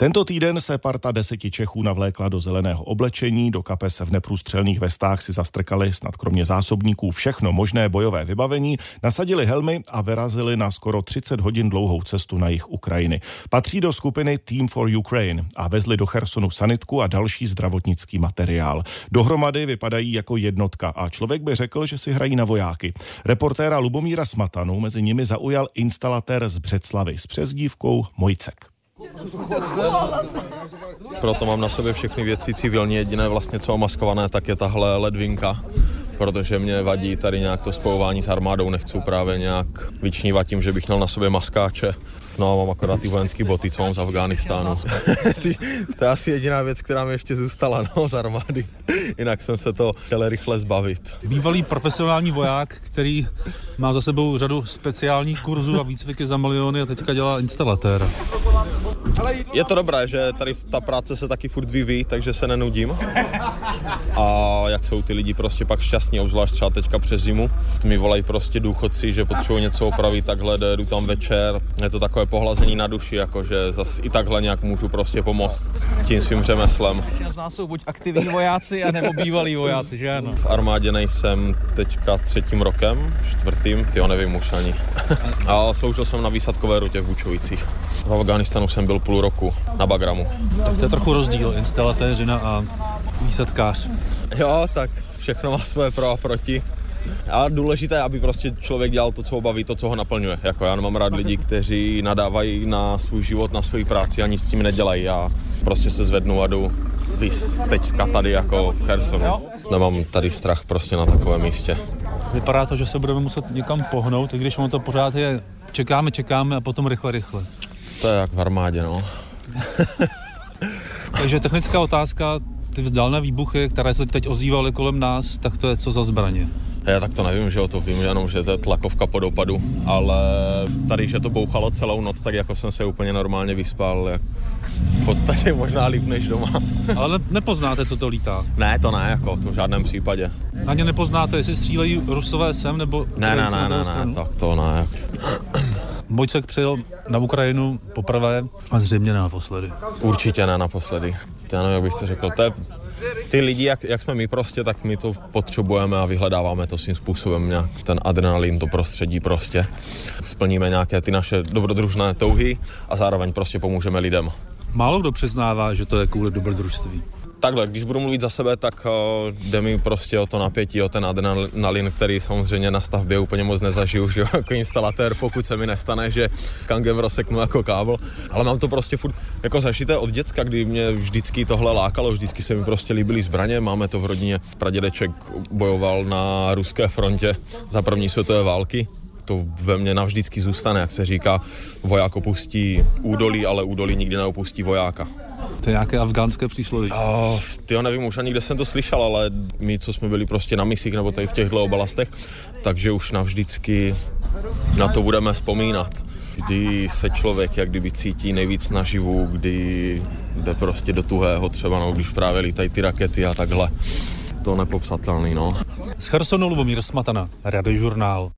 Tento týden se parta deseti Čechů navlékla do zeleného oblečení, do kapes v neprůstřelných vestách si zastrkali snad kromě zásobníků všechno možné bojové vybavení, nasadili helmy a vyrazili na skoro 30 hodin dlouhou cestu na jich Ukrajiny. Patří do skupiny Team for Ukraine a vezli do Chersonu sanitku a další zdravotnický materiál. Dohromady vypadají jako jednotka a člověk by řekl, že si hrají na vojáky. Reportéra Lubomíra Smatanu mezi nimi zaujal instalatér z Břeclavy s přezdívkou Mojcek. Proto mám na sobě všechny věci civilní, jediné vlastně co maskované, tak je tahle ledvinka protože mě vadí tady nějak to spojování s armádou, nechci právě nějak vyčnívat tím, že bych měl na sobě maskáče. No a mám akorát ty vojenské boty, co mám z Afghánistánu. to je asi jediná věc, která mi ještě zůstala no, z armády. Jinak jsem se to chtěl rychle zbavit. Bývalý profesionální voják, který má za sebou řadu speciálních kurzů a výcviky za miliony a teďka dělá instalatéra. Je to dobré, že tady ta práce se taky furt vyvíjí, takže se nenudím. A jak jsou ty lidi prostě pak šťastní, obzvlášť třeba teďka přes zimu. Mi volají prostě důchodci, že potřebují něco opravit, takhle jdu tam večer. Je to takové pohlazení na duši, jakože zase i takhle nějak můžu prostě pomoct tím svým řemeslem. Z nás jsou buď aktivní vojáci, nebo bývalí vojáci, že ano? V armádě nejsem teďka třetím rokem, čtvrtým, ty nevím už ani. A sloužil jsem na výsadkové rutě v Bučovicích. V Afganistánu jsem byl půl roku na Bagramu. Tak to je trochu rozdíl, instalatéřina a výsadkář. Jo, tak všechno má své pro a proti. A důležité, aby prostě člověk dělal to, co ho baví, to, co ho naplňuje. Jako já nemám rád lidi, kteří nadávají na svůj život, na svoji práci a nic s tím nedělají. Já prostě se zvednu a jdu vys teďka tady jako v Chersonu. Nemám tady strach prostě na takovém místě. Vypadá to, že se budeme muset někam pohnout, i když ono to pořád je čekáme, čekáme a potom rychle, rychle. To je jak v armádě, no. Takže technická otázka, ty vzdálené výbuchy, které se teď ozývaly kolem nás, tak to je co za zbraně? Já tak to nevím, že o to vím jenom, že to je tlakovka po dopadu, ale tady, že to bouchalo celou noc, tak jako jsem se úplně normálně vyspal, jak v podstatě možná líp než doma. Ale nepoznáte, co to lítá? Ne, to ne, jako to v žádném případě. Ani nepoznáte, jestli střílejí rusové sem, nebo... Ne, ne, ne, ne, ne, tak to ne. Mojcek přijel na Ukrajinu poprvé a zřejmě ne naposledy. Určitě ne naposledy. Já nevím, jak bych to řekl. To je ty lidi, jak, jak jsme my prostě, tak my to potřebujeme a vyhledáváme to svým způsobem nějak ten adrenalin, to prostředí prostě. Splníme nějaké ty naše dobrodružné touhy a zároveň prostě pomůžeme lidem. Málo kdo přiznává, že to je kvůli dobrodružství. Takhle, když budu mluvit za sebe, tak uh, jde mi prostě o to napětí, o ten adrenalin, který samozřejmě na stavbě úplně moc nezažiju, že jako instalatér, pokud se mi nestane, že kangem rozseknu jako kábel. Ale mám to prostě furt jako zažité od děcka, kdy mě vždycky tohle lákalo, vždycky se mi prostě líbily zbraně. Máme to v rodině. Pradědeček bojoval na ruské frontě za první světové války to ve mně navždycky zůstane, jak se říká, voják opustí údolí, ale údolí nikdy neopustí vojáka. To je nějaké afgánské přísloví. Oh, ty jo, nevím, už ani kde jsem to slyšel, ale my, co jsme byli prostě na misích nebo tady v těchto oblastech, takže už navždycky na to budeme vzpomínat. Kdy se člověk jak kdyby cítí nejvíc naživu, kdy jde prostě do tuhého třeba, no, když právě lítají ty rakety a takhle. To nepopsatelný, no. Z Chersonu Lubomír Smatana, Radiožurnál.